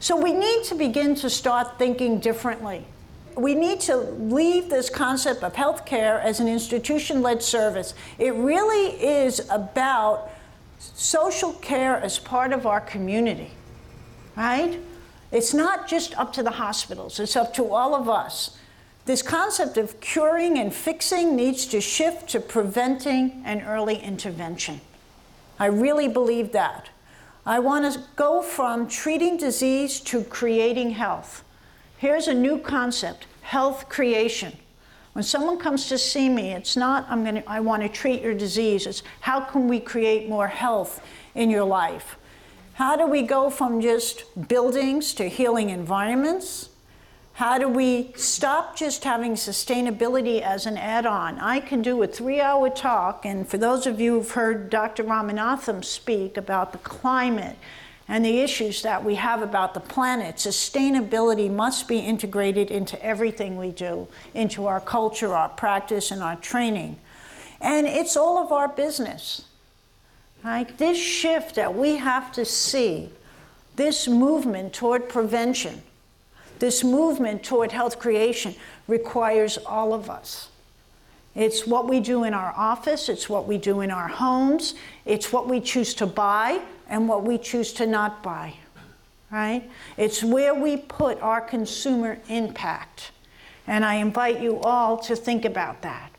So we need to begin to start thinking differently. We need to leave this concept of healthcare as an institution led service. It really is about social care as part of our community, right? It's not just up to the hospitals, it's up to all of us. This concept of curing and fixing needs to shift to preventing and early intervention. I really believe that. I want to go from treating disease to creating health. Here's a new concept health creation. When someone comes to see me, it's not I'm going to I want to treat your disease. It's how can we create more health in your life? How do we go from just buildings to healing environments? How do we stop just having sustainability as an add on? I can do a three hour talk, and for those of you who've heard Dr. Ramanathan speak about the climate and the issues that we have about the planet, sustainability must be integrated into everything we do, into our culture, our practice, and our training. And it's all of our business. Right? This shift that we have to see, this movement toward prevention, this movement toward health creation requires all of us. It's what we do in our office, it's what we do in our homes, it's what we choose to buy and what we choose to not buy. Right? It's where we put our consumer impact. And I invite you all to think about that.